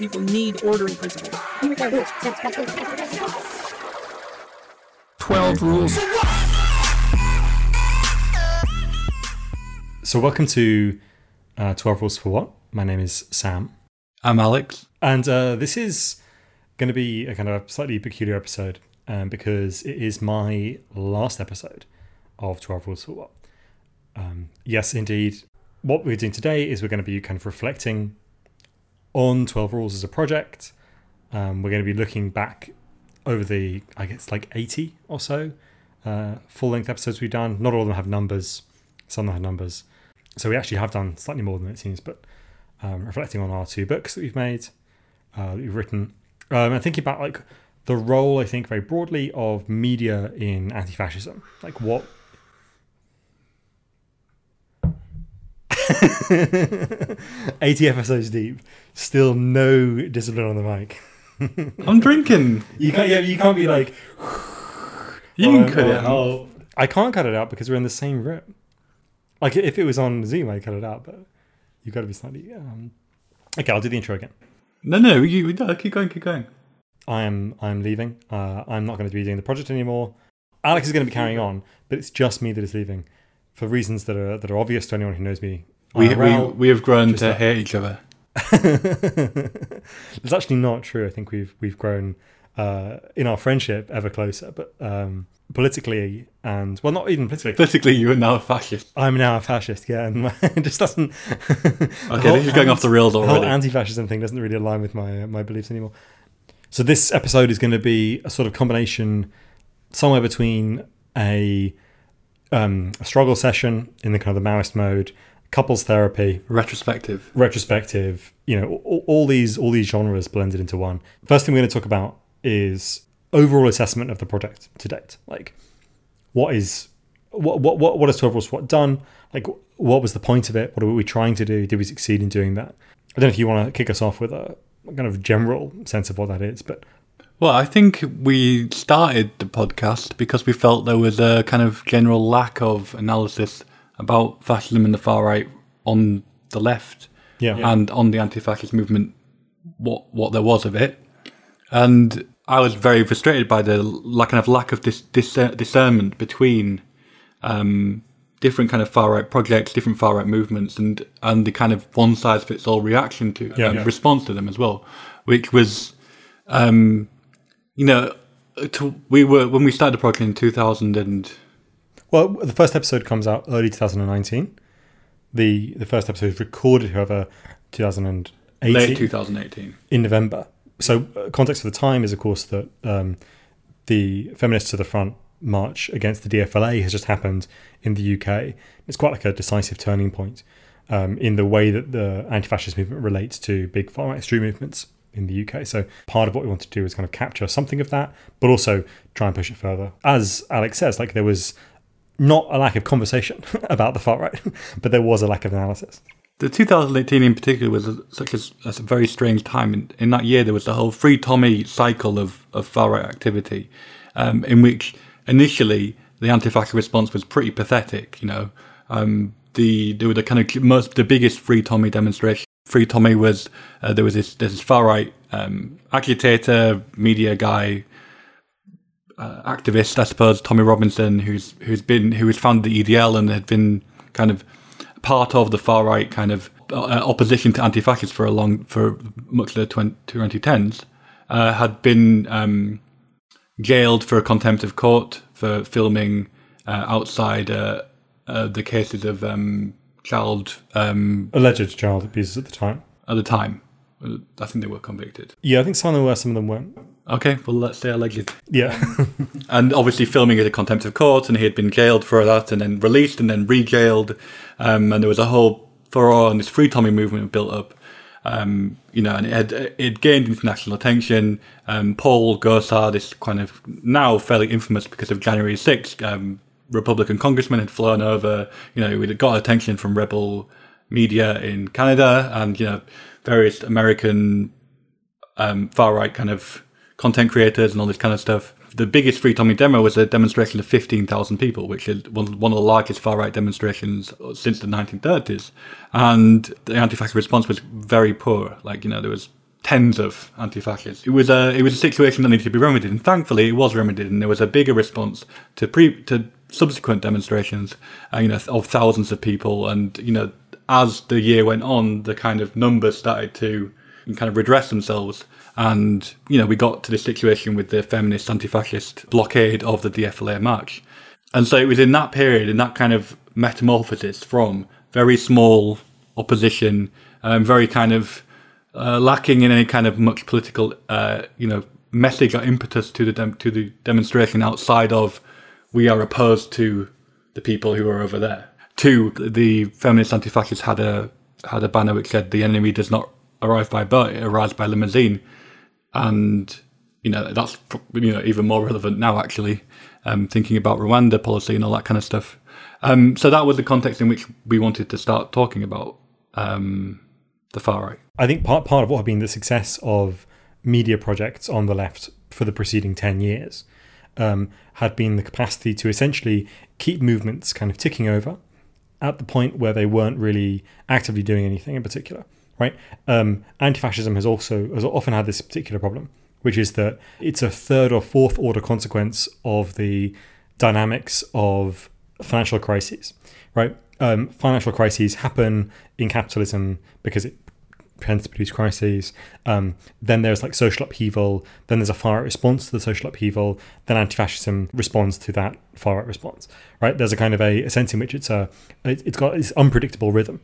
people need ordering principles. 12 rules. So, welcome to uh, 12 Rules for What? My name is Sam. I'm Alex. And uh, this is going to be a kind of slightly peculiar episode um, because it is my last episode of 12 Rules for What. Um, yes, indeed. What we're doing today is we're going to be kind of reflecting on 12 Rules as a project. Um, we're going to be looking back over the, I guess, like 80 or so uh, full length episodes we've done. Not all of them have numbers, some have numbers. So we actually have done slightly more than it seems, but um, reflecting on our two books that we've made, uh, that we've written, um, and thinking about like the role, I think, very broadly of media in anti-fascism. Like what 80 episodes deep, still no discipline on the mic. I'm drinking. You can't, yeah, you can't be like. You can cut it out. I can't cut it out because we're in the same room. Like if it was on Zoom, I'd cut it out, but you've got to be slightly. Um... Okay, I'll do the intro again. No, no, you, no, keep going, keep going. I am I'm leaving. Uh, I'm not going to be doing the project anymore. Alex is going to be carrying on, but it's just me that is leaving for reasons that are that are obvious to anyone who knows me. We, we, IRL. we have grown to that. hate each other. it's actually not true. I think we've we've grown uh, in our friendship ever closer, but um, politically and well, not even politically. Politically, you are now a fascist. I'm now a fascist, yeah, and it just doesn't. Okay, this is going off the rails The whole already. anti-fascism thing doesn't really align with my uh, my beliefs anymore. So this episode is going to be a sort of combination, somewhere between a um, a struggle session in the kind of the Maoist mode, couples therapy, Retrospective. retrospective, you know, all, all these all these genres blended into one. First thing we're going to talk about is overall assessment of the project to date. Like, what is what what what what has Twelve Rules what done? Like, what was the point of it? What were we trying to do? Did we succeed in doing that? I don't know if you want to kick us off with a kind of general sense of what that is, but Well, I think we started the podcast because we felt there was a kind of general lack of analysis about fascism and the far right on the left yeah, and on the anti-fascist movement, what what there was of it, and I was very frustrated by the la- kind of lack of dis- dis- discernment between um, different kind of far right projects, different far right movements, and and the kind of one size fits all reaction to Yeah. um, Yeah. response to them as well, which was, um, you know, to, we were when we started the project in two thousand and Well, the first episode comes out early 2019. The the first episode is recorded, however, 2018. late two thousand eighteen. in November. So, uh, context for the time is, of course, that um, the Feminists to the Front march against the DFLA has just happened in the UK. It's quite like a decisive turning point um, in the way that the anti fascist movement relates to big far right extreme movements in the UK. So, part of what we want to do is kind of capture something of that, but also try and push it further. As Alex says, like there was not a lack of conversation about the far right, but there was a lack of analysis. The 2018 in particular was a, such a, a very strange time. In, in that year, there was the whole Free Tommy cycle of, of far right activity, um, in which initially the anti-fascist response was pretty pathetic. You know, um, the there were the kind of most the biggest Free Tommy demonstration. Free Tommy was uh, there was this this far right um, agitator, media guy, uh, activist, I suppose, Tommy Robinson, who's who's been who has founded the EDL and had been kind of part of the far right kind of uh, opposition to anti-fascists for a long for much of the 20, 2010s, uh, had been um, jailed for contempt of court for filming uh, outside uh, uh, the cases of um, child um, Alleged child abusers at the time. at the time. Uh, I think they were convicted. Yeah, I think some of them were, some of them weren't. Okay, well let's say alleged. Yeah. and obviously filming at a contempt of court, and he had been jailed for that, and then released, and then re-jailed, um, and there was a whole furore, and this free Tommy movement built up, um, you know, and it had it gained international attention. Um, Paul Gosar, this kind of now fairly infamous because of January sixth, um, Republican congressman, had flown over, you know, it got attention from rebel media in Canada, and you know, various American um, far right kind of content creators and all this kind of stuff. The biggest Free Tommy demo was a demonstration of 15,000 people, which is one, of the largest far right demonstrations since the 1930s. And the anti fascist response was very poor. Like, you know, there was tens of anti-fascists. It was a it was a situation that needed to be remedied, and thankfully it was remedied, and there was a bigger response to pre to subsequent demonstrations, uh, you know, of thousands of people, and you know, as the year went on, the kind of numbers started to kind of redress themselves. And, you know, we got to this situation with the feminist anti fascist blockade of the DFLA march. And so it was in that period, in that kind of metamorphosis from very small opposition, um, very kind of uh, lacking in any kind of much political, uh, you know, message or impetus to the dem- to the demonstration outside of we are opposed to the people who are over there. To the feminist anti-fascists had a had a banner which said the enemy does not arrive by boat, it arrives by limousine, and you know that's you know even more relevant now actually, um, thinking about Rwanda policy and all that kind of stuff. Um, so that was the context in which we wanted to start talking about um, the far right. I think part part of what had been the success of media projects on the left for the preceding ten years um, had been the capacity to essentially keep movements kind of ticking over at the point where they weren't really actively doing anything in particular. Right? Um, anti-fascism has also has often had this particular problem, which is that it's a third or fourth order consequence of the dynamics of financial crises. Right? Um, financial crises happen in capitalism because it tends to produce crises. Um, then there's like social upheaval. Then there's a far right response to the social upheaval. Then anti-fascism responds to that far right response. Right? There's a kind of a, a sense in which it's a it's got this unpredictable rhythm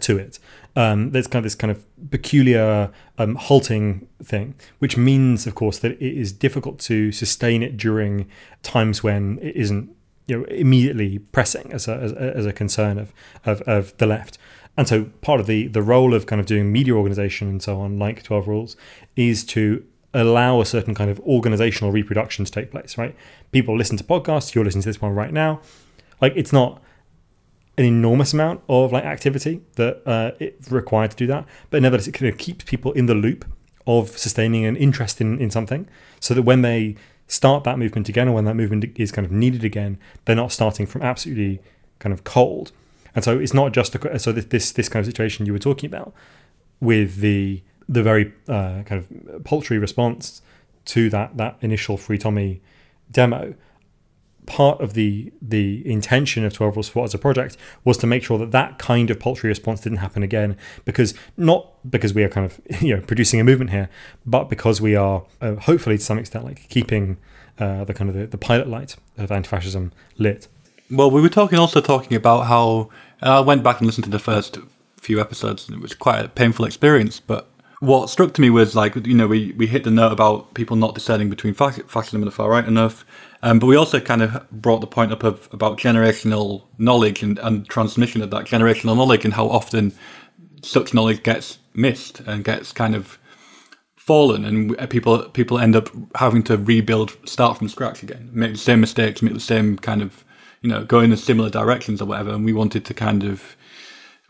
to it. Um, there's kind of this kind of peculiar um, halting thing, which means, of course, that it is difficult to sustain it during times when it isn't you know immediately pressing as a, as as a concern of, of, of the left. And so part of the the role of kind of doing media organization and so on, like 12 Rules, is to allow a certain kind of organizational reproduction to take place, right? People listen to podcasts, you're listening to this one right now. Like it's not an enormous amount of like activity that uh, required to do that, but nevertheless it kind of keeps people in the loop of sustaining an interest in, in something so that when they start that movement again or when that movement is kind of needed again, they're not starting from absolutely kind of cold. And so it's not just a, so this this kind of situation you were talking about with the the very uh, kind of paltry response to that that initial Free Tommy demo. Part of the the intention of Twelve Rules for as a project was to make sure that that kind of paltry response didn't happen again, because not because we are kind of you know producing a movement here, but because we are uh, hopefully to some extent like keeping uh, the kind of the, the pilot light of anti-fascism lit. Well, we were talking also talking about how I went back and listened to the first few episodes, and it was quite a painful experience. But what struck to me was like you know we, we hit the note about people not discerning between fascism and the far right enough, um, but we also kind of brought the point up of about generational knowledge and, and transmission of that generational knowledge and how often such knowledge gets missed and gets kind of fallen and people people end up having to rebuild start from scratch again make the same mistakes make the same kind of you know, go in the similar directions or whatever. And we wanted to kind of,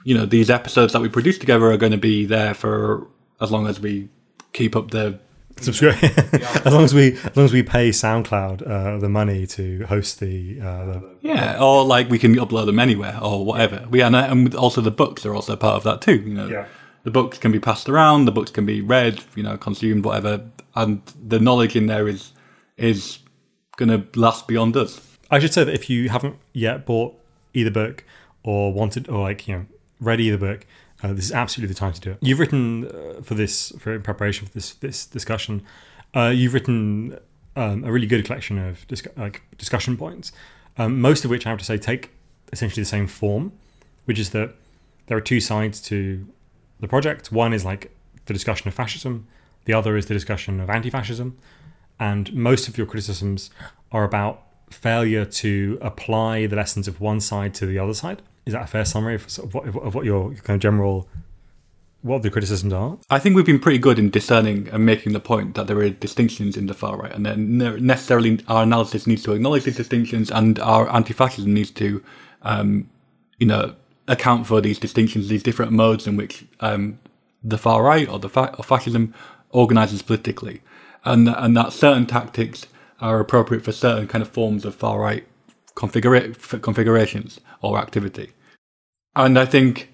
you know, these episodes that we produce together are going to be there for as long as we keep up the subscribe as long as we as long as we pay SoundCloud uh, the money to host the, uh, the, yeah or like we can upload them anywhere or whatever. We and, and also the books are also part of that too you know. Yeah. the books can be passed around the books can be read you know consumed whatever and the knowledge in there is is going to last beyond us. I should say that if you haven't yet bought either book or wanted or like you know read either book, uh, this is absolutely the time to do it. You've written uh, for this for in preparation for this this discussion. Uh, you've written um, a really good collection of dis- like discussion points, um, most of which I have to say take essentially the same form, which is that there are two sides to the project. One is like the discussion of fascism. The other is the discussion of anti-fascism, and most of your criticisms are about failure to apply the lessons of one side to the other side. Is that a fair summary of, sort of, what, of what your kind of general what the criticisms are? I think we've been pretty good in discerning and making the point that there are distinctions in the far right, and then necessarily our analysis needs to acknowledge these distinctions, and our anti-fascism needs to, um, you know, account for these distinctions, these different modes in which um, the far right or the fa- or fascism organizes politically, and and that certain tactics are appropriate for certain kind of forms of far right configura- configurations or activity. And I think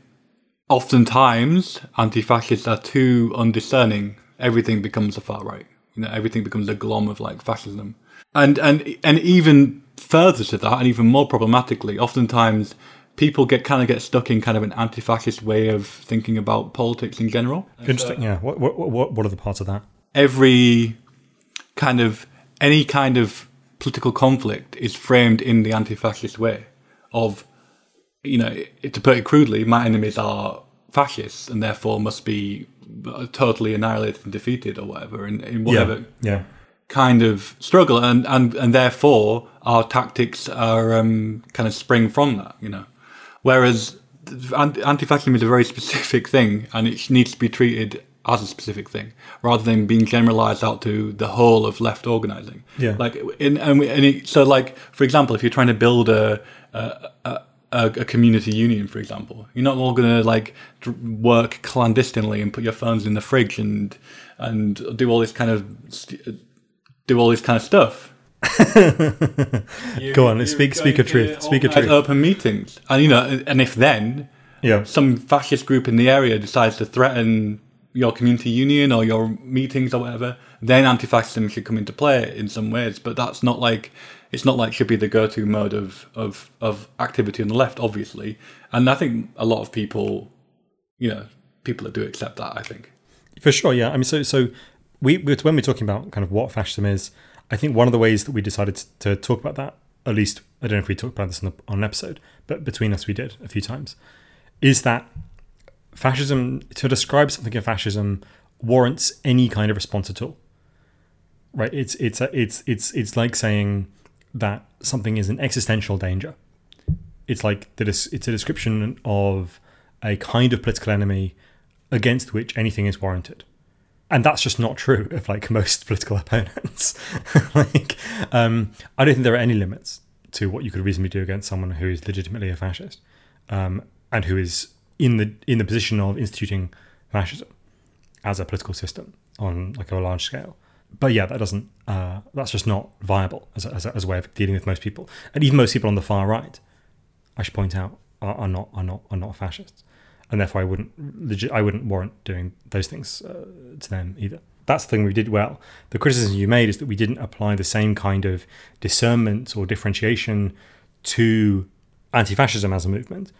oftentimes anti-fascists are too undiscerning. Everything becomes a far right. You know, everything becomes a glom of like fascism. And and and even further to that, and even more problematically, oftentimes people get kind of get stuck in kind of an anti-fascist way of thinking about politics in general. Uh, Interesting. Yeah. What what what what are the parts of that? Every kind of any kind of political conflict is framed in the anti-fascist way of you know to put it crudely my enemies are fascists and therefore must be totally annihilated and defeated or whatever in, in whatever Yeah. Yeah. kind of struggle and and and therefore our tactics are um, kind of spring from that you know whereas ant- anti-fascism is a very specific thing and it needs to be treated as a specific thing rather than being generalized out to the whole of left organizing Yeah. like in and, we, and it, so like for example if you're trying to build a a, a, a community union for example you're not all going to like work clandestinely and put your phones in the fridge and and do all this kind of uh, do all this kind of stuff Go on. Speak speak a truth. Speak a truth. open meetings and you know and if then Yeah. some fascist group in the area decides to threaten your community union or your meetings or whatever, then anti-fascism should come into play in some ways. But that's not like it's not like it should be the go-to mode of of of activity on the left, obviously. And I think a lot of people, you know, people that do accept that. I think. For sure, yeah. I mean, so so we when we're talking about kind of what fascism is, I think one of the ways that we decided to, talk about that, at least I don't know if we talked about this on, the, on an episode, but between us we did a few times, is that fascism to describe something as fascism warrants any kind of response at all. Right? It's it's it's it's it's like saying that something is an existential danger. It's like that it's, it's a description of a kind of political enemy against which anything is warranted. And that's just not true of like most political opponents. like, um, I don't think there are any limits to what you could reasonably do against someone who is legitimately a fascist, um, and who is in the in the position of instituting fascism as a political system on like a large scale. But yeah, that doesn't. Uh, that's just not viable as a, as, a, as a way of dealing with most people, and even most people on the far right. I should point out are, are not are not are not fascists, and therefore I wouldn't legit I wouldn't warrant doing those things uh, to them either. That's the thing we did well. The criticism you made is that we didn't apply the same kind of discernment or differentiation to anti-fascism as a movement.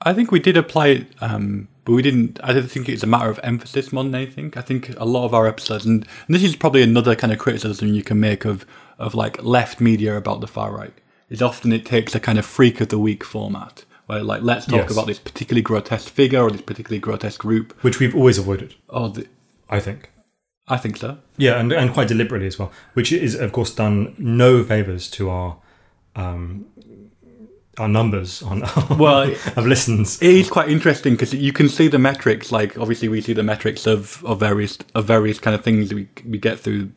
I think we did apply um, but we didn't. I don't think it's a matter of emphasis more than anything. I think a lot of our episodes, and, and this is probably another kind of criticism you can make of of like left media about the far right, is often it takes a kind of freak of the week format where like let's talk Yes. about this particularly grotesque figure or this particularly grotesque group. which we've always avoided, Oh, the, I think. I think so. Yeah, and, and quite deliberately as well, which is of course done no favors to our um, our numbers on Well, of listens. It is quite interesting because you can see the metrics. Like obviously, we see the metrics of, of various of various kind of things we we get through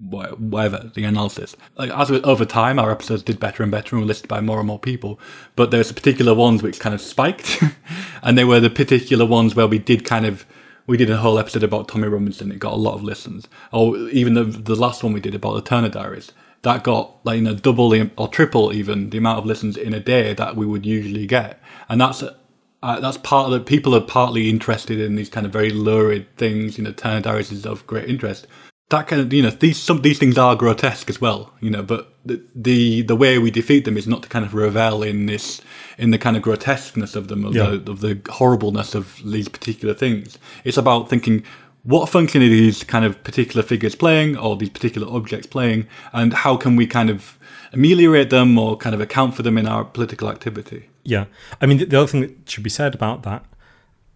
wha- whatever the analysis. Like as we, over time, our episodes did better and better and were listed by more and more people. But there's particular ones which kind of spiked, and they were the particular ones where we did kind of. We did a whole episode about Tommy Robinson. It got a lot of listens. Or even the the last one we did about the Turner Diaries. That got like you know double or triple even the amount of listens in a day that we would usually get, and that's uh, that's part of the people are partly interested in these kind of very lurid things. You know, Turner Diaries is of great interest. That kind of you know these some these things are grotesque as well. You know, but the the, the way we defeat them is not to kind of revel in this in the kind of grotesqueness of them of Yeah. the of the horribleness of these particular things. It's about thinking what function are these kind of particular figures playing or these particular objects playing, and how can we kind of ameliorate them or kind of account for them in our political activity. Yeah, I mean the, the other thing that should be said about that,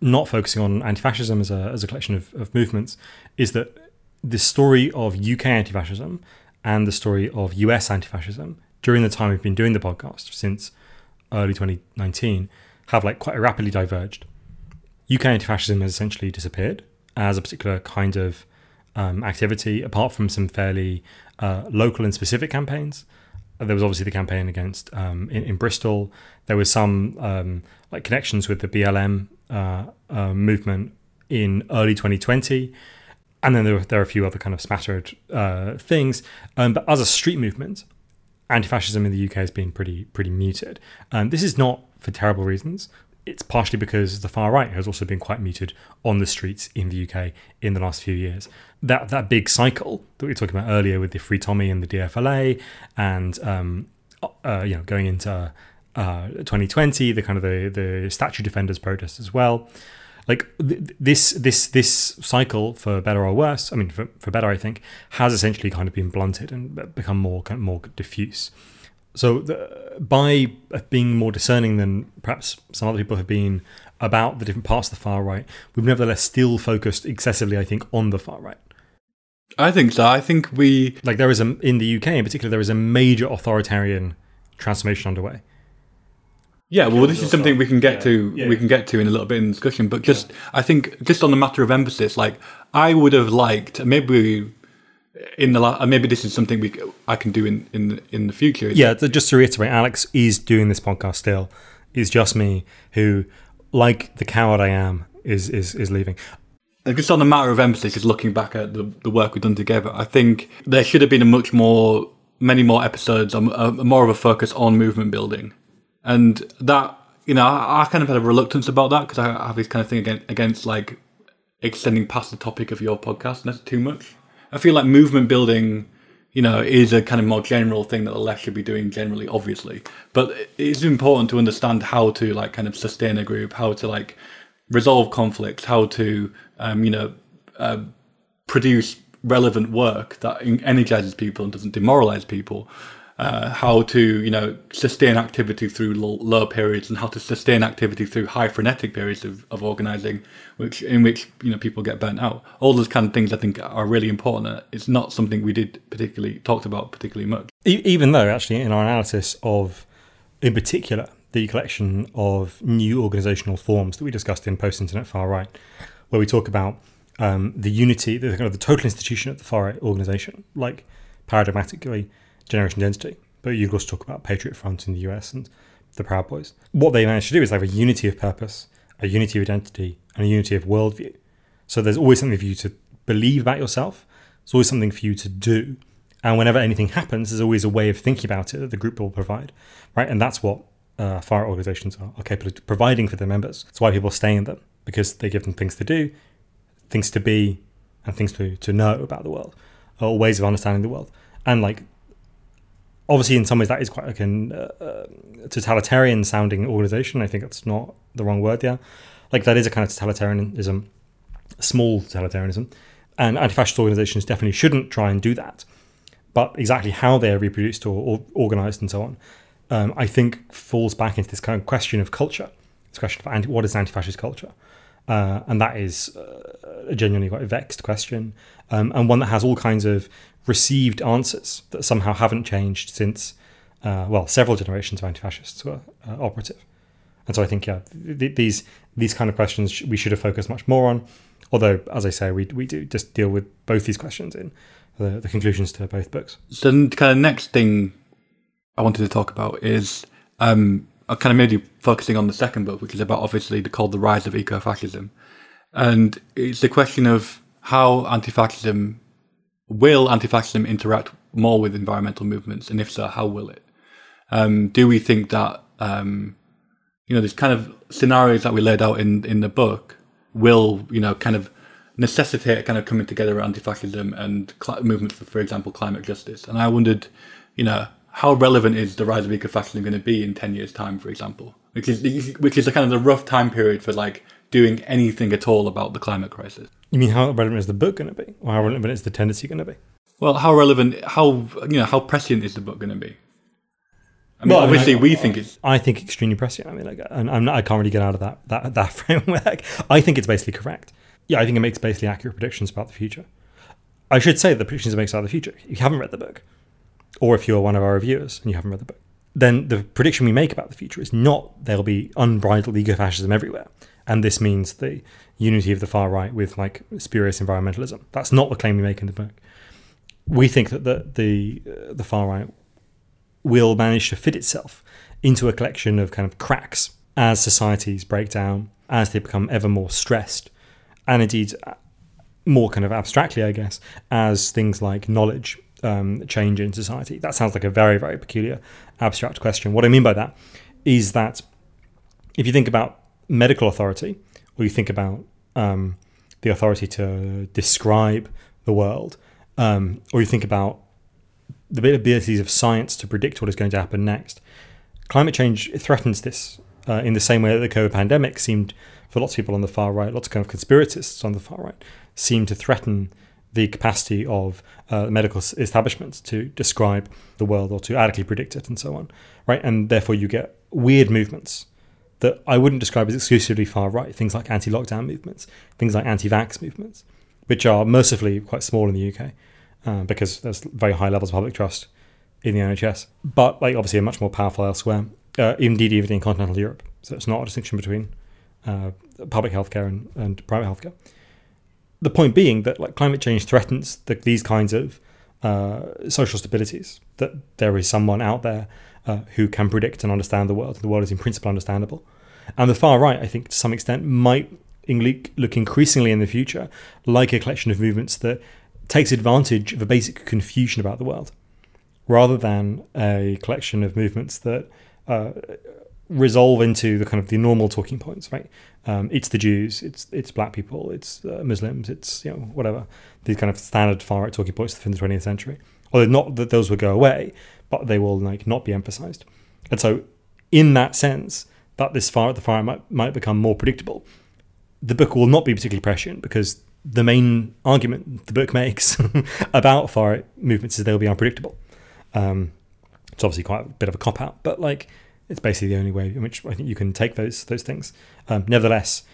not focusing on anti-fascism as a as a collection of, of movements, is that the story of UK anti-fascism and the story of US anti-fascism during the time we've been doing the podcast since early 2019 have like quite rapidly diverged. UK anti-fascism has essentially disappeared as a particular kind of um, activity, apart from some fairly uh, local and specific campaigns. Uh, There was obviously the campaign against um, in, in Bristol. There was some um, like connections with the BLM uh, uh, movement in early 2020, and then there were, there are a few other kind of spattered uh, things. Um, but as a street movement, anti-fascism in the UK has been pretty pretty muted. Um, this is not for terrible reasons. It's partially because the far right has also been quite muted on the streets in the UK in the last few years. That that big cycle that we were talking about earlier with the Free Tommy and the DFLA, and um, uh, you know going into uh, 2020, the kind of the the statue defenders protest as well. Like th- this this this cycle, for better or worse, I mean for, for better, I think, has essentially kind of been blunted and become more kind of more diffuse. So the, by being more discerning than perhaps some other people have been about the different parts of the far right, we've nevertheless still focused excessively, I think, on the far right. I think so. I think we like there is a in the UK in particular there is a major authoritarian transformation underway. Yeah, well, this is something we can get yeah, to. Yeah. We can get to in a little bit in discussion. But just, yeah. I think, just on the matter of emphasis, like I would have liked maybe in the la- uh, maybe this is something we I can do in in in the future. Yeah, just to reiterate, Alex is doing this podcast still. It's just me who, like the coward I am, is is is leaving. And just on the matter of emphasis, just looking back at the, the work we've done together, I think there should have been a much more, many more episodes, on, a, more of a focus on movement building, and that you know I, I kind of had a reluctance about that because I have this kind of thing against, against like extending past the topic of your podcast, and that's too much. I feel like movement building, you know, is a kind of more general thing that the left should be doing generally, obviously. But it's important to understand how to like kind of sustain a group, how to like resolve conflicts, how to, um, you know, uh, produce relevant work that energizes people and doesn't demoralize people uh, how to you know sustain activity through low, periods and how to sustain activity through high frenetic periods of, of organizing which in which you know people get burnt out. All those kind of things i think are really important. It's not something we did particularly talked about particularly much. Even though actually in our analysis of in particular the collection of new organizational forms that we discussed in post internet far right where we talk about um, the unity the kind of the total institution of the far right organization like paradigmatically Generation Identity, but you could also talk about Patriot Front in the US and the Proud Boys. What they managed to do is have a unity of purpose, a unity of identity, and a unity of worldview. So there's always something for you to believe about yourself. There's always something for you to do. And whenever anything happens, there's always a way of thinking about it that the group will provide, right? And that's what uh, far organizations are, are capable of providing for their members. That's why people stay in them because they give them things to do, things to be, and things to, to know about the world, or ways of understanding the world. And like obviously in some ways that is quite like uh, uh, totalitarian sounding organization. I think that's not the wrong word there like that is a kind of totalitarianism small totalitarianism. And anti-fascist organizations definitely shouldn't try and do that. But exactly how they are reproduced or, or organized and so on um, i think falls back into this kind of question of culture. This question of anti- what is anti-fascist culture? Uh, and that is uh, a genuinely quite vexed question um, and one that has all kinds of received answers that somehow haven't changed since, uh, well, several generations of anti-fascists were uh, operative. And so I think, yeah, th- these these kind of questions we should have focused much more on. Although, as I say, we we do just deal with both these questions in the, the conclusions to both books. So, the kind of next thing I wanted to talk about is um, kind of maybe focusing on the second book, which is about obviously the, called "The Rise of Eco-Fascism," and it's the question of how anti-fascism will anti-fascism interact more with environmental movements, and if so, how will it? Um, do we think that um, you know these kind of scenarios that we laid out in in the book will you know kind of necessitate kind of coming together around anti-fascism and cl- movements for, for example, climate justice? And I wondered, you know, how relevant is the rise of eco-fascism going to be in ten years' time, for example? Which is which is kind of the rough time period for like doing anything at all about the climate crisis. You mean how relevant is the book going to be, or how relevant is the tendency going to be? Well, how relevant, how you know, how prescient is the book going to be? I mean, well, obviously, I mean, I, we think it's. I think extremely prescient. I mean, like, and I'm not, I can't really get out of that that that framework. I think it's basically correct. Yeah, I think it makes basically accurate predictions about the future. I should say the predictions it makes about the future. If you haven't read the book, or if you're one of our reviewers and you haven't read the book, then the prediction we make about the future is not there'll be unbridled eco-fascism everywhere and this means the unity of the far right with like spurious environmentalism. That's not the claim we make in the book. We think that the the, uh, the far right will manage to fit itself into a collection of kind of cracks as societies break down, as they become ever more stressed, and indeed uh, more kind of abstractly, I guess, as things like knowledge um, change in society. That sounds like a very, very peculiar abstract question. What I mean by that is that if you think about medical authority, or you think about um, the authority to describe the world, um, or you think about the abilities of science to predict what is going to happen next, climate change threatens this uh, in the same way that the COVID pandemic seemed, for lots of people on the far right, lots of kind of conspiracists on the far right, seemed to threaten the capacity of uh, medical establishments to describe the world or to adequately predict it and so on, right? And therefore, you get weird movements that I wouldn't describe as exclusively far right, things like anti lockdown movements, things like anti vax movements, which are mercifully quite small in the UK uh, because there's very high levels of public trust in the NHS, but like obviously are much more powerful elsewhere, uh, indeed, even in continental Europe. So it's not a distinction between uh, public healthcare and, and private healthcare the point being that like climate change threatens the, these kinds of uh, social stabilities. That there is someone out there uh, who can predict and understand the world. The world is in principle understandable, and the far right, I think, to some extent, might look increasingly in the future like a collection of movements that takes advantage of a basic confusion about the world, rather than a collection of movements that uh, resolve into the kind of the normal talking points, right? Um, it's the Jews, it's it's black people, it's uh, Muslims, it's you know whatever these kind of standard far right talking points from the 20th century. Although not that those will go away, but they will like not be emphasized. And so, in that sense, that this far the far right might, might become more predictable. The book will not be particularly prescient because the main argument the book makes about right movements is they'll be unpredictable. Um, it's obviously quite a bit of a cop out, but like it's basically the only way in which I think you can take those those things. Um, nevertheless,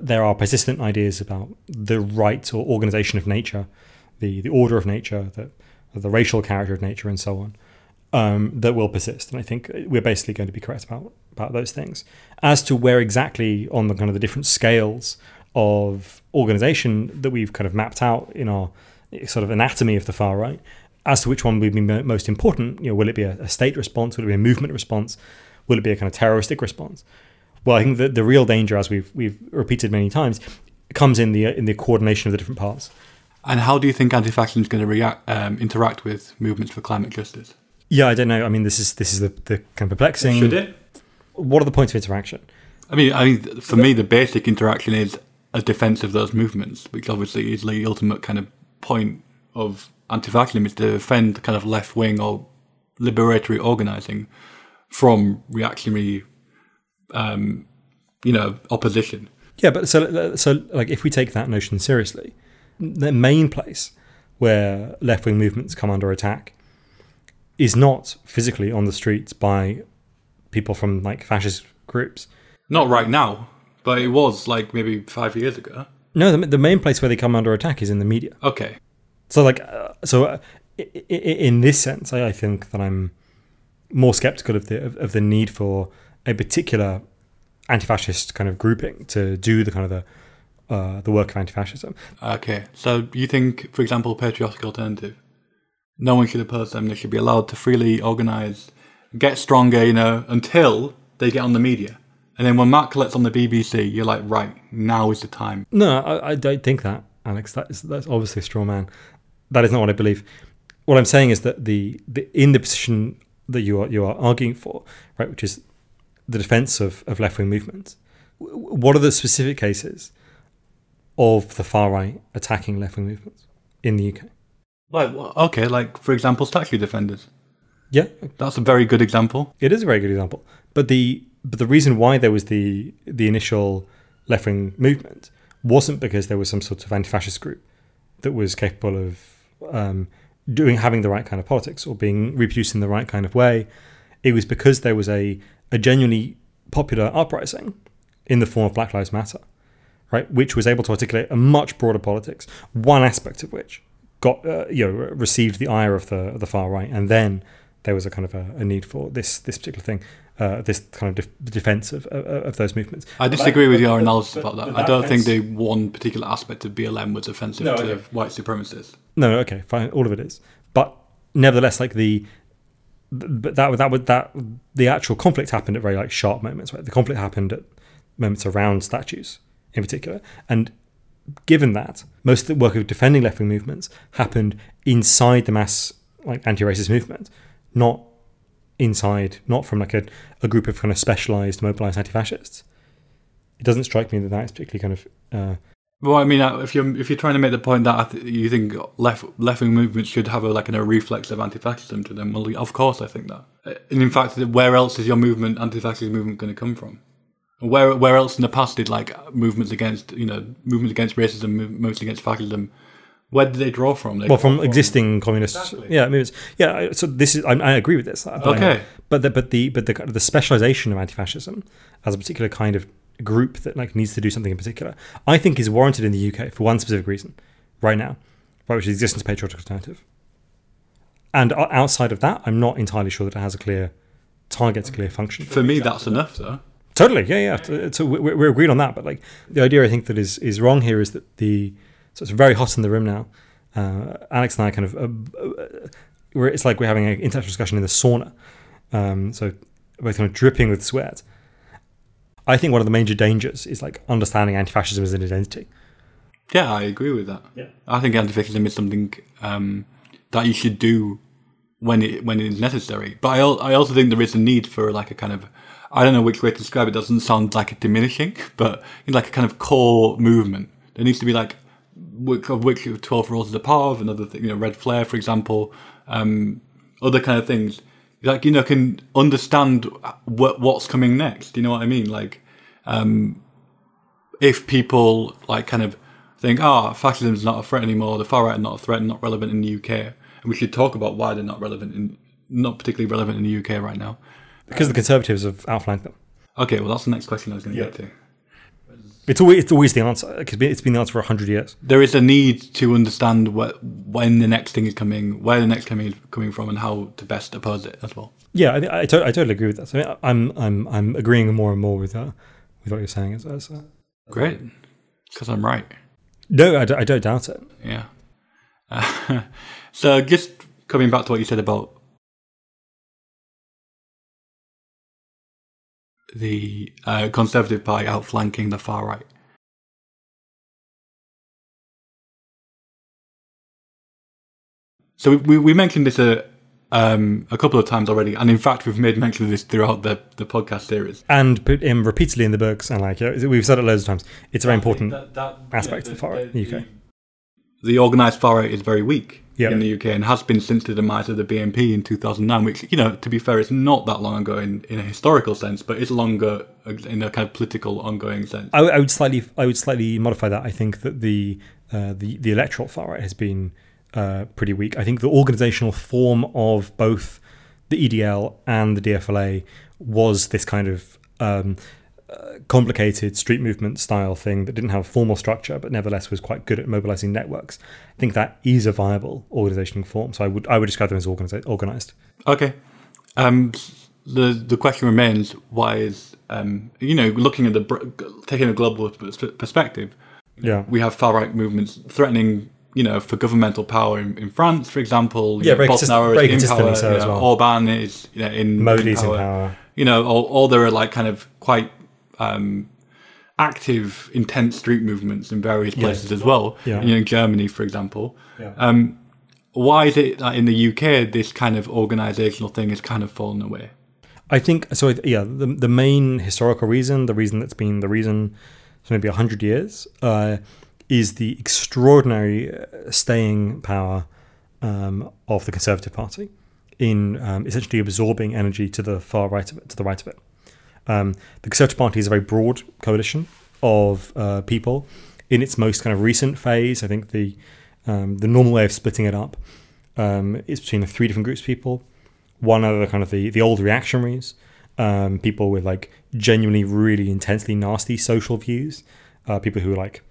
there are persistent ideas about the right or organization of nature, the the order of nature, the the racial character of nature, and so on, um, that will persist. And I think we're basically going to be correct about about those things. As to where exactly on the kind of the different scales of organization that we've kind of mapped out in our sort of anatomy of the far right, as to which one would be most important, you know, will it be a, a state response? Will it be a movement response? Will it be a kind of terroristic response? Well, I think that the real danger, as we've we've repeated many times, comes in the in the coordination of the different parts. And how do you think anti-fascism is going to react, um, interact with movements for climate justice? Yeah, I don't know. I mean, this is this is the, the kind of perplexing. Should it? What are the points of interaction? I mean, I mean, for me, the basic interaction is a defense of those movements, which obviously is the ultimate kind of point of anti-fascism is to defend the kind of left-wing or liberatory organizing from reactionary, um, you know, opposition. Yeah, but so so like if we take that notion seriously, the main place where left wing movements come under attack is not physically on the streets by people from like fascist groups. Not right now, but it was like maybe five years ago. No, the, the main place where they come under attack is in the media. Okay. So like, uh, so uh, in this sense, I, I think that I'm more skeptical of the of, of the need for a particular anti-fascist kind of grouping to do the kind of the uh, the work of anti-fascism. Okay, so you think, for example, patriotic alternative, no one should oppose them. They should be allowed to freely organise, get stronger, you know, until they get on the media. And then when Mark Collett's on the BBC, you're like, right, now is the time. No, I, I don't think that, Alex. That is that's obviously a straw man. That is not what I believe. What I'm saying is that the, the in the position that you are you are arguing for, right, which is the defense of, of left wing movements. What are the specific cases of the far right attacking left wing movements in the UK? Like okay, like for example, statue defenders. Yeah, that's a very good example. It is a very good example. But the but the reason why there was the the initial left wing movement wasn't because there was some sort of anti fascist group that was capable of um, doing having the right kind of politics or being reproduced in the right kind of way. It was because there was a, a genuinely popular uprising in the form of Black Lives Matter, right, which was able to articulate a much broader politics. One aspect of which got uh, you know received the ire of the of the far right, and then there was a kind of a, a need for this this particular thing uh, this kind of def- defense of, of, of, those movements. I disagree with your analysis about that. I don't think the one particular aspect of BLM was offensive no, to okay. white supremacists. No, okay, fine, all of it is, but nevertheless, like the but that that would that the actual conflict happened at very like sharp moments, right? The conflict happened at moments around statues in particular, and given that most of the work of defending left wing movements happened inside the mass like anti-racist movement, not inside, not from like a, a group of kind of specialized, mobilized anti fascists. it doesn't strike me that that is particularly kind of. Uh, Well, I mean, uh, if you're if you're trying to make the point that th- you think left left wing movements should have a like a reflex of anti-fascism to them, well, of course I think that. Uh, And in fact, where else is your movement anti-fascist movement going to come from? Where where else in the past did like movements against you know movements against racism, movements against fascism? Where did they draw from? They well, draw from existing communists. Exactly. Yeah, I mean, it's, yeah. So this is. I, I agree with this. But Okay. but the but the but the the specialization of anti-fascism as a particular kind of group that like needs to do something in particular, I think is warranted in the UK for one specific reason, right now, right, which is the existence of patriotic alternative. And outside of that, I'm not entirely sure that it has a clear target, a clear function. For me, that's enough, though. Totally, yeah, yeah. So- So we- we're agreed on that. But like the idea, I think that is is wrong here is that the so it's very hot in the room now. Uh, Alex and I kind of uh, uh, we're, it's like we're having an intellectual discussion in the sauna. Um, so both kind of dripping with sweat. I think one of the major dangers is like understanding anti-fascism as an identity. Yeah, I agree with that. Yeah. I think anti-fascism is something um, that you should do when it when it is necessary. But I, al- I also think there is a need for like a kind of I don't know which way to describe it. Doesn't sound like a diminishing, but like a kind of core movement. There needs to be like which of which twelve rules is a part of another thing. You know, red flare, for example, um, other kind of things. Like you know, can understand what what's coming next. You know what I mean? Like um, if people like kind of think, oh, fascism is not a threat anymore, the far right are not a threat, and not relevant in the UK, and we should talk about why they're not relevant in, not particularly relevant in the UK right now. Because the conservatives have outflanked them. Okay, well, that's the next question I was going to get to. It's always, it's always the answer. Because it's been the answer for 100 years. There is a need to understand what, when the next thing is coming, where the next coming is coming from, and how to best oppose it as well. Yeah, I, I, to- I totally agree with that. So I'm, I'm, I'm agreeing more and more with, uh, with what you're saying. As, as, uh, Great, because I'm right. no, I, don't- don't doubt it. Yeah. Uh, so just coming back to what you said about the uh, Conservative Party outflanking the far right. So we, we, we mentioned this a, um, a couple of times already, and in fact we've made mention of this throughout the, the podcast series. and put him repeatedly in the books and like yeah, we've said it loads of times it's a very important aspect of the far right in the UK. The organised far right is very weak Yeah. in the UK and has been since the demise of the BNP in 2009, which, you know, to be fair, it's not that long ago in, in a historical sense, but it's longer in a kind of political ongoing sense. I, I would slightly I would slightly modify that I think that the uh, the the electoral far right has been uh, pretty weak I think the organizational form of both the EDL and the DFLA was this kind of um, uh, complicated street movement style thing that didn't have a formal structure, but nevertheless was quite good at mobilizing networks. I think that is a viable organizational form. So I would I would describe them as organized. organized. Okay. Um, the the question remains: Why is um, you know looking at the taking a global perspective? Yeah. We have far right movements threatening, you know, for governmental power in, in France, for example. Yeah, know, Bolsonaro is in power, so you as know, well. Orban is you know, in Modi's in in power. power. You know, or, or there are like kind of quite um, active, intense street movements in various places as well. Yeah. You know, in Germany, for example. Yeah. Um, why is it that in the UK this kind of organisational thing has kind of fallen away? I think so. Yeah, the the main historical reason, the reason that's been the reason for maybe hundred years, uh, is the extraordinary uh, staying power um, of the Conservative Party in um, essentially absorbing energy to the far right of it, to the right of it. Um, the Conservative Party is a very broad coalition of uh, people. In its most kind of recent phase, I think the um, the normal way of splitting it up um, is between the three different groups of people. One are the kind of the, the old reactionaries, um, people with like genuinely really intensely nasty social views, uh, people who are like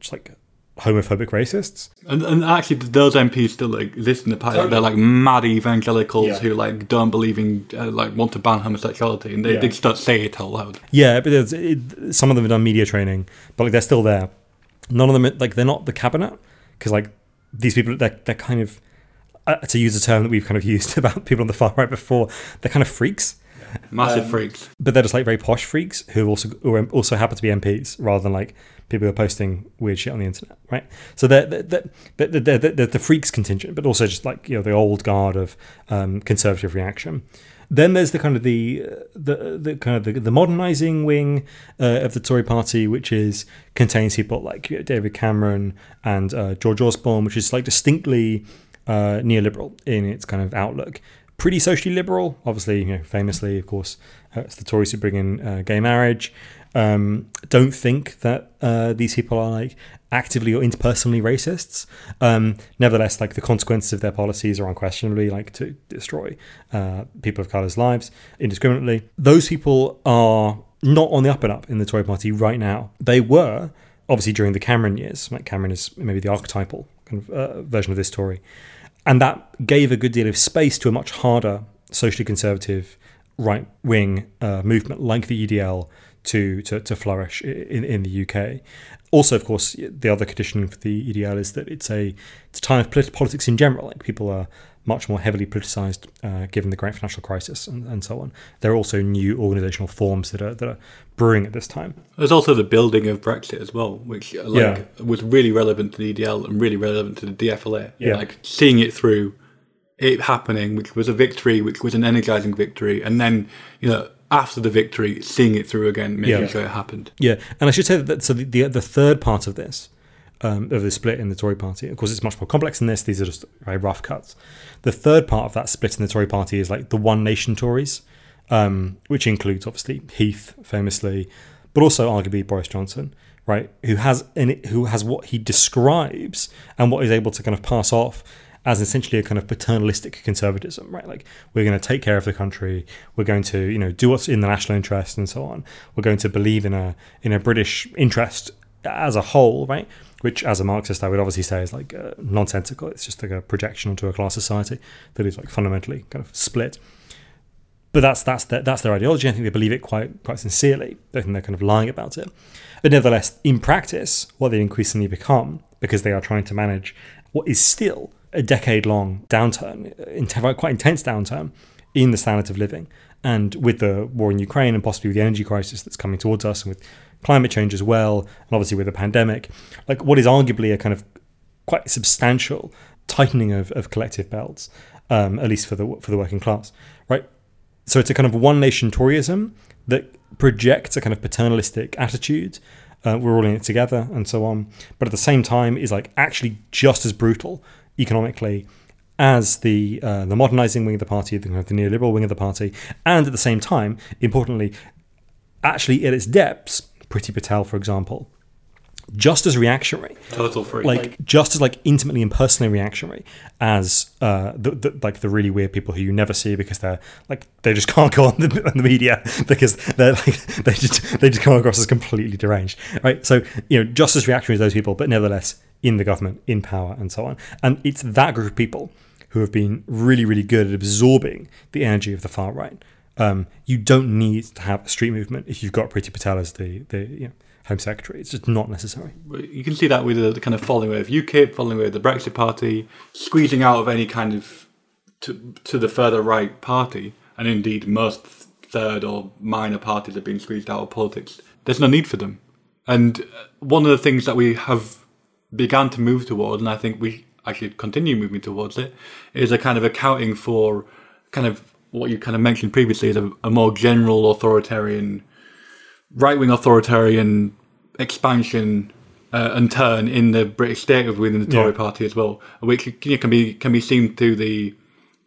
just like homophobic racists. And, and actually, those MPs still like, exist in the party. They're like mad evangelicals Yeah. who like don't believe in, uh, like want to ban homosexuality, and they, Yeah. they just don't say it out loud. Yeah, but it, some of them have done media training, but like they're still there. None of them like they're not the cabinet because like these people they're they're kind of uh, to use a term that we've kind of used about people on the far right before. They're kind of freaks, Massive Um, freaks. but they're just like very posh freaks who also who also happen to be MPs rather than like people who are posting weird shit on the internet, right? So they're they're, they're, they're, the freaks contingent, but also just like you know the old guard of um, conservative reaction. Then there's the kind of the the, the kind of the, the modernizing wing uh, of the Tory party, which is contains people like David Cameron and uh, George Osborne, which is like distinctly uh, neoliberal in its kind of outlook. Pretty socially liberal, obviously, you know, famously, of course, uh, it's the Tories who bring in uh, gay marriage. Um, don't think that uh, these people are like actively or interpersonally racists. Um, nevertheless, like the consequences of their policies are unquestionably like to destroy uh, people of colour's lives indiscriminately. Those people are not on the up and up in the Tory party right now. They were obviously during the Cameron years. Like Cameron is maybe the archetypal kind of uh, version of this Tory, and that gave a good deal of space to a much harder socially conservative right wing uh, movement like the EDL to, to, to flourish in, in the UK. Also, of course, the other condition for the EDL is that it's a it's a time of polit- politics in general. Like people are much more heavily politicized uh, given the great financial crisis and, and so on. There are also new organizational forms that are that are brewing at this time. There's also the building of Brexit as well, which uh, like yeah. was really relevant to the EDL and really relevant to the DFLA. Yeah. Like seeing it through, it happening, which was a victory, which was an energizing victory, and then you know after the victory, seeing it through again, making yeah. sure it happened. Yeah, and I should say that so the the, the third part of this. Um, of the split in the Tory party. Of course, it's much more complex than this. These are just very rough cuts. The third part of that split in the Tory party is like the One Nation Tories, um, which includes obviously Heath, famously, but also arguably Boris Johnson, right? Who has in who has what he describes and what he's able to kind of pass off as essentially a kind of paternalistic conservatism, right? Like we're going to take care of the country, we're going to you know do what's in the national interest and so on. We're going to believe in a in a British interest as a whole, right? Which, as a Marxist, I would obviously say is like uh, nonsensical. It's just like a projection onto a class society that is like fundamentally kind of split. But that's that's their, that's their ideology. I think they believe it quite quite sincerely. I think they're kind of lying about it. But nevertheless, in practice, what they increasingly become, because they are trying to manage what is still a decade long downturn, quite intense downturn in the standard of living. And with the war in Ukraine and possibly with the energy crisis that's coming towards us and with climate change as well, and obviously with the pandemic, like what is arguably a kind of quite substantial tightening of, of collective belts, um, at least for the for the working class, right? So it's a kind of one nation Toryism that projects a kind of paternalistic attitude. Uh, we're all in it together and so on, but at the same time is like actually just as brutal economically as the uh, the modernizing wing of the party, the, the neoliberal wing of the party, and at the same time, importantly, actually at its depths, Priti Patel, for example, just as reactionary, total free, like just as like intimately and personally reactionary as uh, the, the, like the really weird people who you never see because they're like they just can't go on the, on the media because they're like they just they just come across as completely deranged, right? So you know, just as reactionary as those people, but nevertheless in the government, in power, and so on. And it's that group of people who have been really, really good at absorbing the energy of the far right. Um, you don't need to have a street movement if you've got Priti Patel as the, the you know, Home Secretary. It's just not necessary. You can see that with the, kind of away of UKIP, falling away of the Brexit Party, squeezing out of any kind of to, to the further right party, and indeed most third or minor parties are being squeezed out of politics. There's no need for them. And uh, one of the things that we have began to move towards, and I think we actually continue moving towards it, is a kind of accounting for kind of what you kind of mentioned previously is a, a more general authoritarian, right wing authoritarian expansion uh, and turn in the British state of within the Tory yeah. party as well, which can be can be seen through the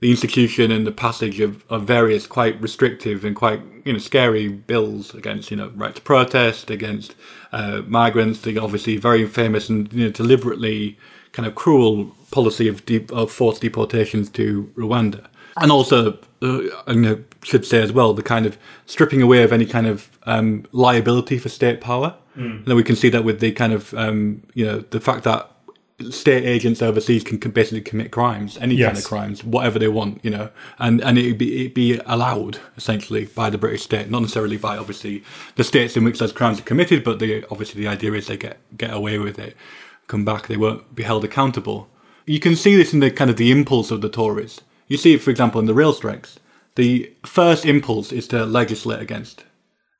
the institution and the passage of, of various quite restrictive and quite you know scary bills against you know right to protest against uh, migrants the obviously very famous and you know, deliberately kind of cruel policy of, de- of forced deportations to Rwanda and also uh, I you know, should say as well the kind of stripping away of any kind of um, liability for state power mm. and then we can see that with the kind of um, you know the fact that state agents overseas can, can basically commit crimes, any yes. kind of crimes, whatever they want, you know, and and it'd be it'd be allowed essentially by the British state, not necessarily by obviously the states in which those crimes are committed, but the obviously the idea is they get get away with it, come back, they won't be held accountable. You can see this in the kind of the impulse of the Tories. You see for example, in the rail strikes. The first impulse is to legislate against.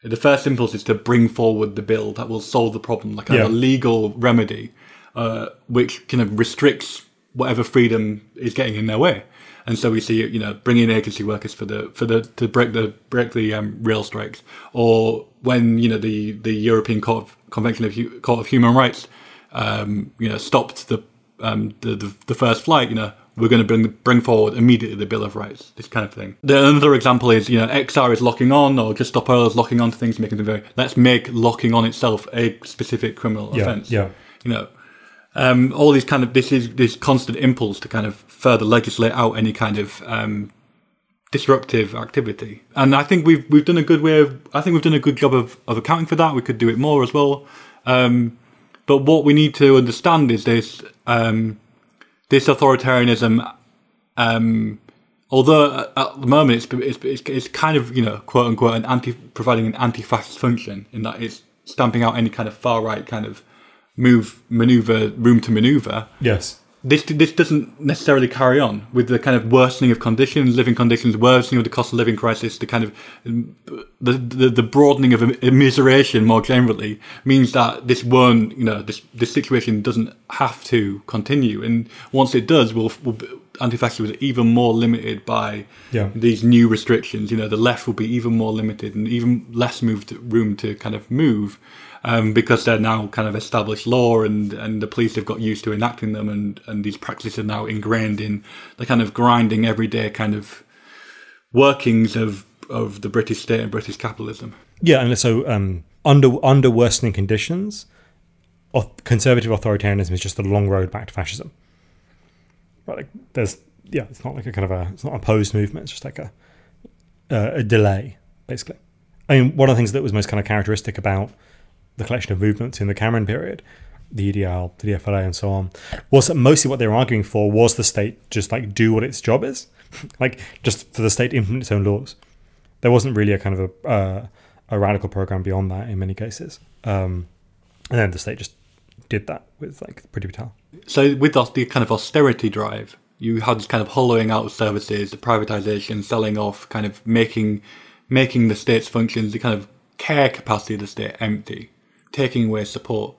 The first impulse is to bring forward the bill that will solve the problem, like yeah. a legal remedy uh, which kind of restricts whatever freedom is getting in their way. and so we see you know bringing in agency workers for the for the to break the break the um, rail strikes, or when you know the the European Court of, Convention of Court of Human Rights, um, you know stopped the, um, the the the first flight, you know we're going to bring bring forward immediately the Bill of Rights, this kind of thing. The, another example is, you know, XR is locking on, or just stop oil is locking on to things, making them very. Let's make locking on itself a specific criminal Yeah, offence. yeah. You know, um, all these kind of this is this constant impulse to kind of further legislate out any kind of um, disruptive activity, and I think we've we've done a good way of. I think we've done a good job of, of accounting for that. We could do it more as well. Um, but what we need to understand is this. Um, this authoritarianism, um, although at the moment it's, it's, it's, kind of, you know, quote unquote, an anti, providing an anti fascist function in that it's stamping out any kind of far right kind of move, maneuver, room to maneuver. Yes. This, this doesn't necessarily carry on with the kind of worsening of conditions, living conditions, worsening of the cost of living crisis, the kind of the the, the broadening of immiseration more generally means that this won't, you know, this this situation doesn't have to continue, and once it does, we'll, we'll anti-fascism is even more limited by Yeah. these new restrictions. You know, the left will be even more limited and even less moved room to kind of move. Um, because they're now kind of established law and, and the police have got used to enacting them and, and these practices are now ingrained in the kind of grinding everyday kind of workings of, of the British state and British capitalism. Yeah, and so um, under under worsening conditions, conservative authoritarianism is just a long road back to fascism. Right, like there's yeah, it's not like a kind of a it's not a opposed movement. It's just like a uh, a delay, basically. I mean, one of the things that was most kind of characteristic about the collection of movements in the Cameron period, the EDL, the DFLA, and so on, was mostly what they were arguing for was the state just like do what its job is, like just for the state to implement its own laws. There wasn't really a kind of a uh, a radical program beyond that in many cases, um, and then the state just did that with like pretty brutal. So with us, the kind of austerity drive, you had this kind of hollowing out of services, the privatization, selling off, kind of making making the state's functions, the kind of care capacity of the state empty, taking away support.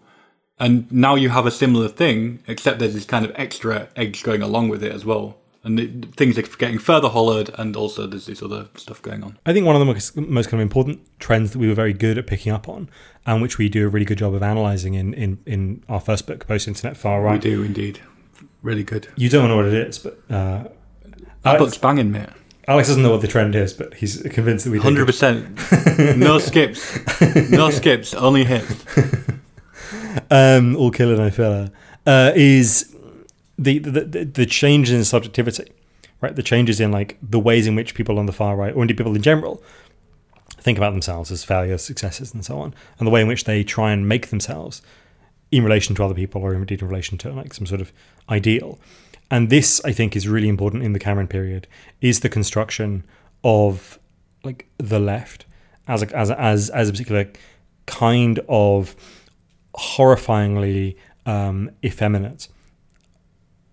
And now you have a similar thing, except there's this kind of extra edge going along with it as well. And it, things are getting further hollowed, and also there's this other stuff going on. I think one of the most, most kind of important trends that we were very good at picking up on, and which we do a really good job of analysing in, in, in our first book, Post Internet Far Right. We do indeed. Really good. You don't know what it is, but uh, That book's banging, mate. Alex doesn't know what the trend is, but he's convinced that we. Hundred percent. No skips. No skips. Only hits. um, all killer no filler, uh, is the, the the the changes in subjectivity, right? The changes in like the ways in which people on the far right, or indeed people in general, think about themselves as failures, successes, and so on, and the way in which they try and make themselves in relation to other people, or indeed in relation to like some sort of ideal. And this, I think, is really important in the Cameron period. Is the construction of like the left as a, as a, as as a particular kind of horrifyingly um, effeminate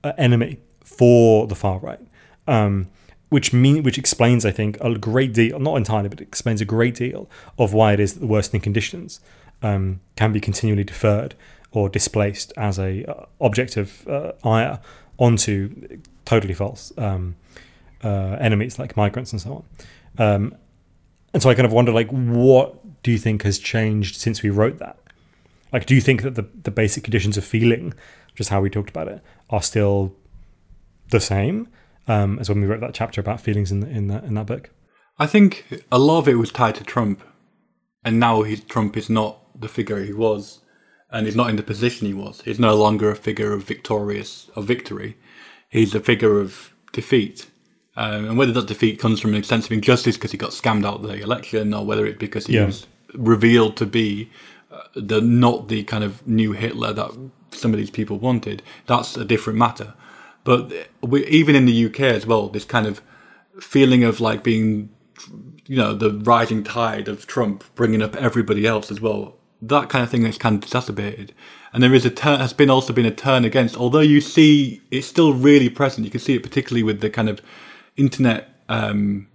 uh, enemy for the far right, um, which mean which explains, I think, a great deal, not entirely, but explains a great deal of why it is that the worsening conditions um, can be continually deferred or displaced as a uh, object of uh, ire onto totally false um, uh, enemies like migrants and so on. Um, and so I kind of wonder, like, what do you think has changed since we wrote that? Like, do you think that the, the basic conditions of feeling, just how we talked about it, are still the same um, as when we wrote that chapter about feelings in in that in that book? I think a lot of it was tied to Trump, and now he, Trump is not the figure he was, and he's not in the position he was. He's no longer a figure of victorious of victory. He's a figure of defeat. Um, and whether that defeat comes from a sense of injustice because he got scammed out of the election, or whether it's because he Yeah. was revealed to be uh, the not the kind of new Hitler that some of these people wanted, that's a different matter. But we, even in the UK as well, this kind of feeling of like being, you know, the rising tide of Trump bringing up everybody else as well. That kind of thing is kind of exacerbated, and there is a turn. Has been also been a turn against. Although you see it's still really present. You can see it particularly with the kind of internet, um,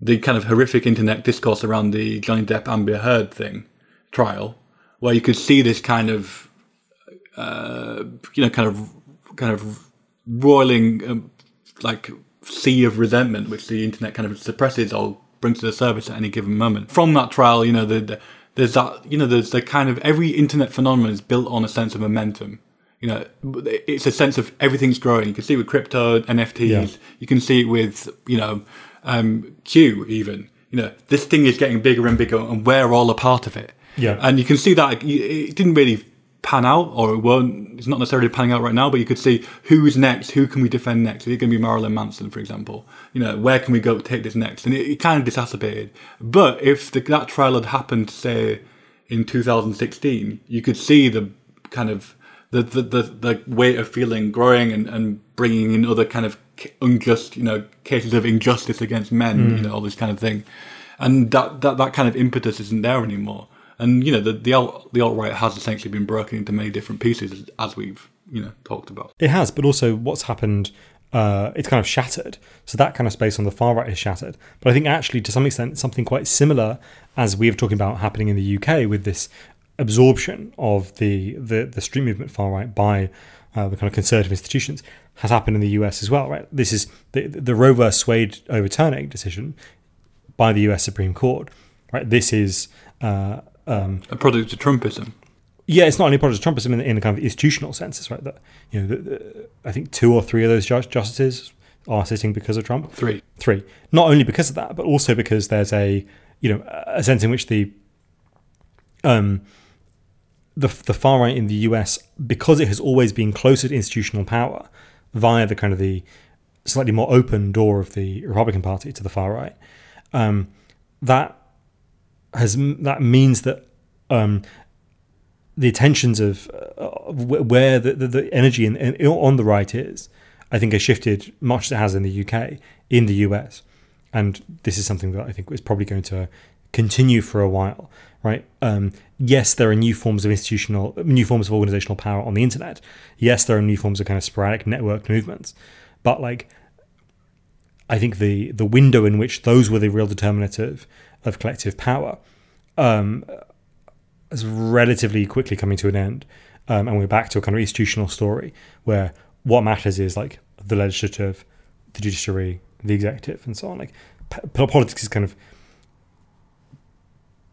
the kind of horrific internet discourse around the Johnny Depp Amber Heard thing trial, where you could see this kind of, uh, you know, kind of, kind of roiling, um, like sea of resentment which the internet kind of suppresses or brings to the surface at any given moment. From that trial, you know, the, the, there's that, you know, there's the kind of every internet phenomenon is built on a sense of momentum. You know, it's a sense of everything's growing. You can see it with crypto, NFTs. Yeah. You can see it with, you know, um, Q even. You know, this thing is getting bigger and bigger, and we're all a part of it. Yeah. And you can see that it didn't really pan out, or it won't. It's not necessarily panning out right now, but you could see who's next. Who can we defend next? Is it going to be Marilyn Manson, for example? You know, where can we go to take this next? And it, it kind of exacerbated. But if the, that trial had happened, say, in 2016, you could see the kind of the the, the, the weight of feeling growing and, and bringing in other kind of unjust, you know, cases of injustice against men, mm. you know, all this kind of thing. And that, that, that kind of impetus isn't there anymore. And you know the the alt the alt right has essentially been broken into many different pieces as we've you know talked about. It has, but also what's happened. Uh, it's kind of shattered. So that kind of space on the far right is shattered. But I think actually, to some extent, something quite similar as we were talking about happening in the UK with this absorption of the the, the street movement far right by uh, the kind of conservative institutions has happened in the US as well, right? This is the the Roe vs. Wade overturning decision by the US Supreme Court, right? This is uh, um, a product of Trumpism. Yeah, it's not only a product of Trumpism in, in a kind of institutional senses, right? That you know, the, the, I think two or three of those justices are sitting because of Trump. Three, three. Not only because of that, but also because there's a you know a sense in which the um the the far right in the US because it has always been closer to institutional power via the kind of the slightly more open door of the Republican Party to the far right. Um, that has that means that um, the attentions of uh, where the, the, the energy in, in, on the right is, I think, has shifted much as it has in the UK, in the US, and this is something that I think is probably going to continue for a while. Right? Um, yes, there are new forms of institutional, new forms of organizational power on the internet. Yes, there are new forms of kind of sporadic network movements, but like. I think the the window in which those were the real determinative of collective power um, is relatively quickly coming to an end. Um, and we're back to a kind of institutional story where what matters is like the legislative, the judiciary, the executive, and so on. Like p- politics is kind of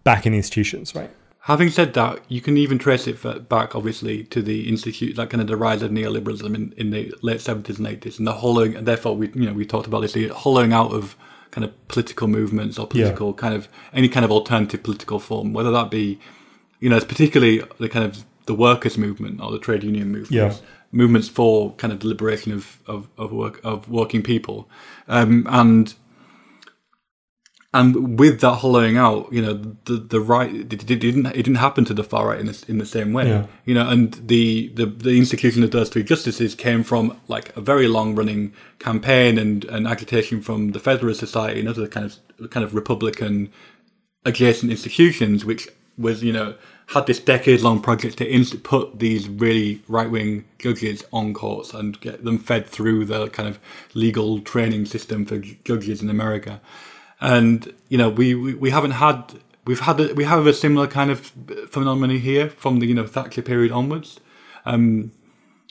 back in the institutions, right? Having said that, you can even trace it back, obviously, to the institute, like kind of the rise of neoliberalism in, in the late seventies and eighties, and the hollowing. And therefore, we you know we talked about this, the hollowing out of kind of political movements or political yeah. kind of any kind of alternative political form, whether that be, you know, it's particularly the kind of the workers' movement or the trade union movement, yeah. movements for kind of the liberation of of, of work of working people, um, and and with that hollowing out, you know, the the right it, didn't it didn't happen to the far right in the, in the same way, yeah. you know, and the, the the institution of those three justices came from like a very long running campaign and, and agitation from the Federalist Society and other kind of kind of Republican adjacent institutions, which was you know had this decade long project to inst- put these really right wing judges on courts and get them fed through the kind of legal training system for judges in America and you know we, we, we haven't had we've had a, we have a similar kind of phenomenon here from the you know Thatcher period onwards, um,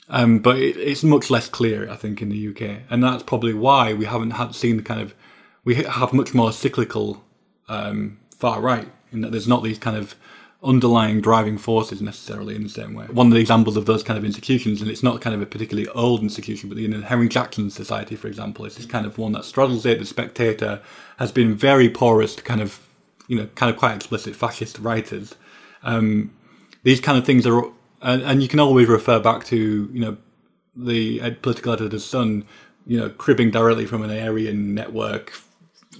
um, but it, it's much less clear I think in the UK, and that's probably why we haven't had seen the kind of we have much more cyclical um, far right in that there's not these kind of underlying driving forces necessarily in the same way. One of the examples of those kind of institutions, and it's not kind of a particularly old institution, but the you know, Henry Jackson Society, for example, is this kind of one that straddles it. The Spectator has been very porous to kind of, you know, kind of quite explicit fascist writers. Um, these kind of things are, and, and, you can always refer back to, you know, the political editor's son, you know, cribbing directly from an Aryan network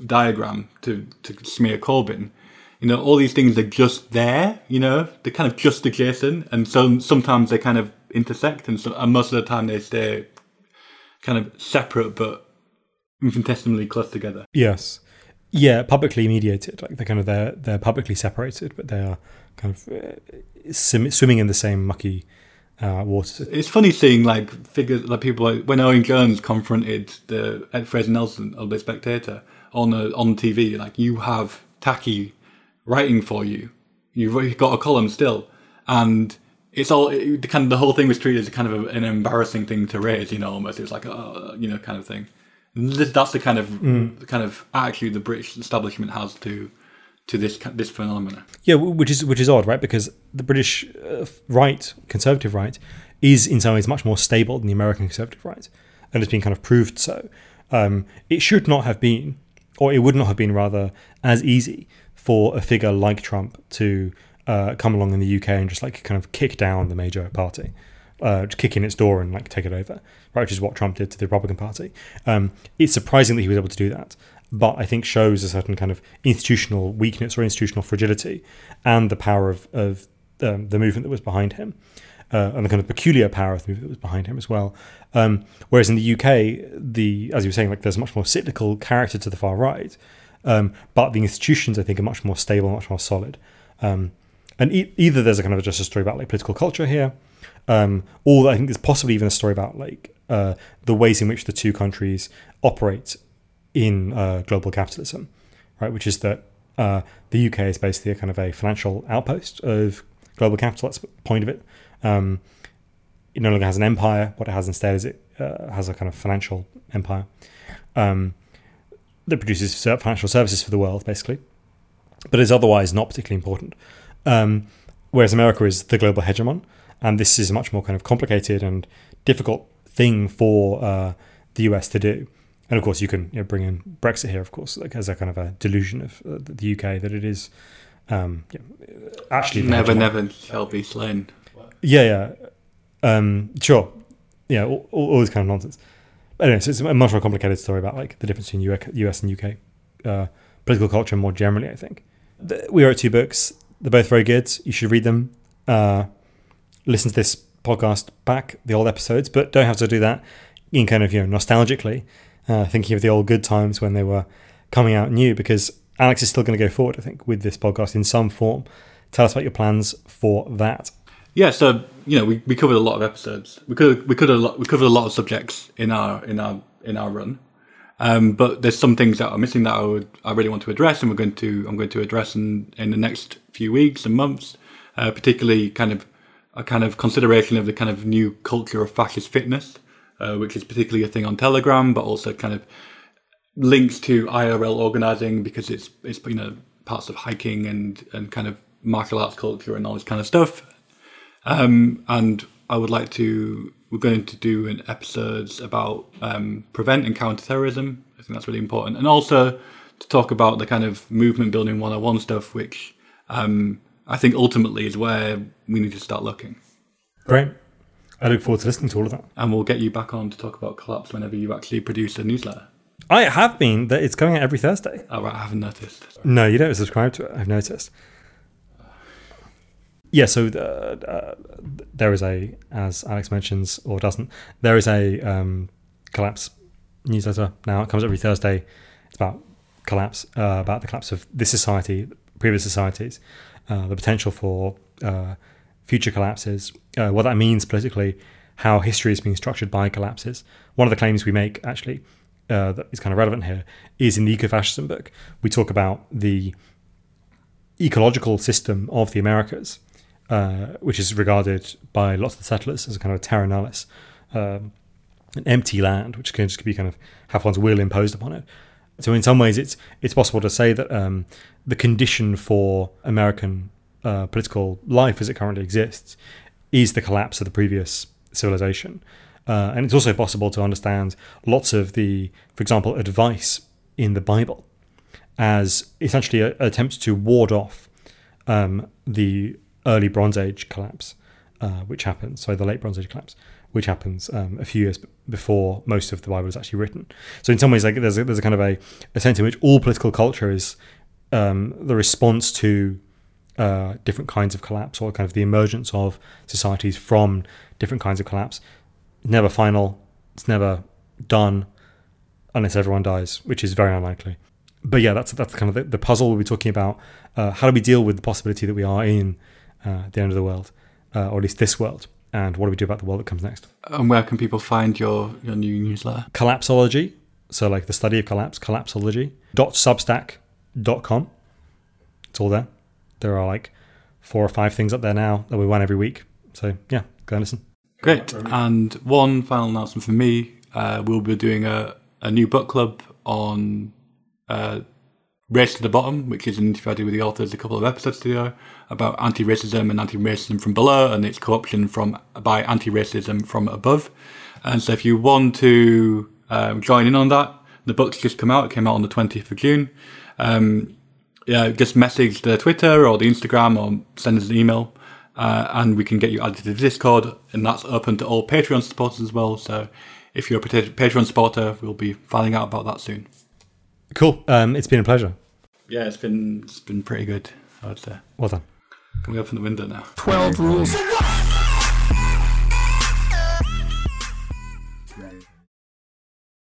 diagram to, to smear Corbyn you know, all these things are just there, you know, they're kind of just adjacent, and so sometimes they kind of intersect, and, so, and most of the time they stay kind of separate but infinitesimally close together. Yes, yeah, publicly mediated, like they're kind of they're they're publicly separated, but they are kind of uh, sim- swimming in the same mucky uh, waters. It's funny seeing like figures like people like when Owen Jones confronted the Ed Fraser Nelson of the Spectator on a, on TV, like you have Taki writing for you. You've got a column still, and it's all it, kind of the whole thing was treated as kind of a, an embarrassing thing to raise. You know, almost it was like a you know kind of thing. That's the kind of Mm. the kind of attitude the British establishment has to to this this phenomenon. Yeah, which is which is odd, right? Because the British uh, right, conservative right, is in some ways much more stable than the American conservative right, and it's been kind of proved so. Um, it should not have been, or it would not have been rather, as easy for a figure like Trump to uh, come along in the UK and just like kind of kick down the major party, uh, kick in its door and like take it over, right? Which is what Trump did to the Republican Party. Um, it's surprising that he was able to do that, but I think shows a certain kind of institutional weakness or institutional fragility, and the power of of um, the movement that was behind him, uh, and the kind of peculiar power of the movement that was behind him as well. Um, whereas in the UK, the as you were saying, like there's a much more cyclical character to the far right, um, but the institutions I think are much more stable, much more solid. Um, and e- either there's a kind of just a story about like political culture here, um, or I think there's possibly even a story about like uh, the ways in which the two countries operate in uh, global capitalism, right? Which is that uh, the UK is basically a kind of a financial outpost of global capital. That's the point of it. Um, it no longer has an empire. What it has instead is it uh, has a kind of financial empire um, that produces financial services for the world, basically, but is otherwise not particularly important. Um, whereas America is the global hegemon, and this is a much more kind of complicated and difficult thing for uh, the US to do. And of course, you can you know, bring in Brexit here, of course, like as a kind of a delusion of uh, the UK that it is um, yeah, actually Never, never shall be slain. Yeah, yeah. Um, sure. Yeah, all, all, this kind of nonsense. But anyway, so it's a much more complicated story about like the difference between US, US and UK uh, political culture more generally. I think we wrote two books. They're both very good. You should read them. Uh, listen to this podcast back, the old episodes, but don't have to do that in kind of you know nostalgically, uh, thinking of the old good times when they were coming out new. Because Alex is still going to go forward, I think, with this podcast in some form. Tell us about your plans for that. Yeah, so you know, we, we covered a lot of episodes. We could we could a lot we covered a lot of subjects in our in our in our run. Um, but there's some things that are missing that I would I really want to address, and we're going to I'm going to address in in the next few weeks and months, uh, particularly kind of a kind of consideration of the kind of new culture of fascist fitness, uh, which is particularly a thing on Telegram, but also kind of links to IRL organizing because it's it's you know parts of hiking and and kind of martial arts culture and all this kind of stuff. Um, and I would like to. We're going to do an episodes about um, prevent and counter terrorism. I think that's really important, and also to talk about the kind of movement building 101 stuff, which um, I think ultimately is where we need to start looking. Great. I look forward to listening to all of that. And we'll get you back on to talk about collapse whenever you actually produce a newsletter. I have been that it's coming out every Thursday. Oh, right, I haven't noticed. No, you don't subscribe to it. I've noticed. Yeah, so the, uh, there is a, as Alex mentions or doesn't, there is a um, collapse newsletter now. It comes every Thursday. It's about collapse, uh, about the collapse of this society, previous societies, uh, the potential for uh, future collapses, uh, what that means politically, how history is being structured by collapses. One of the claims we make, actually, uh, that is kind of relevant here, is in the ecofascism book. We talk about the ecological system of the Americas, uh, which is regarded by lots of the settlers as a kind of a terra nullius, um, an empty land, which can just be kind of have one's will imposed upon it. So in some ways, it's it's possible to say that um, the condition for American uh, political life as it currently exists is the collapse of the previous civilization. Uh, and it's also possible to understand lots of the, for example, advice in the Bible as essentially attempts to ward off um, the early Bronze Age collapse, uh, which happens, so the late Bronze Age collapse, which happens um, a few years before most of the Bible is actually written. So in some ways, like there's a, there's a kind of a, a sense in which all political culture is um, the response to uh, different kinds of collapse or kind of the emergence of societies from different kinds of collapse. Never final. It's never done unless everyone dies, which is very unlikely. But yeah, that's that's kind of the, the puzzle we'll be talking about. Uh, how do we deal with the possibility that we are in uh, the end of the world, uh, or at least this world, and what do we do about the world that comes next? And where can people find your, your new newsletter? Collapsology, so like the study of collapse, collapsology. Dot substack.com. It's all there. There are like four or five things up there now that we run every week. So yeah, go and listen. Great. And one final announcement from me. Uh, we'll be doing a, a new book club on uh, Race to the Bottom, which is an interview I did with the authors a couple of episodes ago about anti-racism and anti-racism from below and its corruption from by anti-racism from above. And so if you want to um, join in on that, the book's just come out. It came out on the 20th of June. Um, yeah, just message the Twitter or the Instagram or send us an email. Uh, and we can get you added to the Discord, and that's open to all Patreon supporters as well. So, if you're a Patreon supporter, we'll be finding out about that soon. Cool. Um, it's been a pleasure. Yeah, it's been it's been pretty good. I would say. Well done. Can we open the window now? Twelve rules.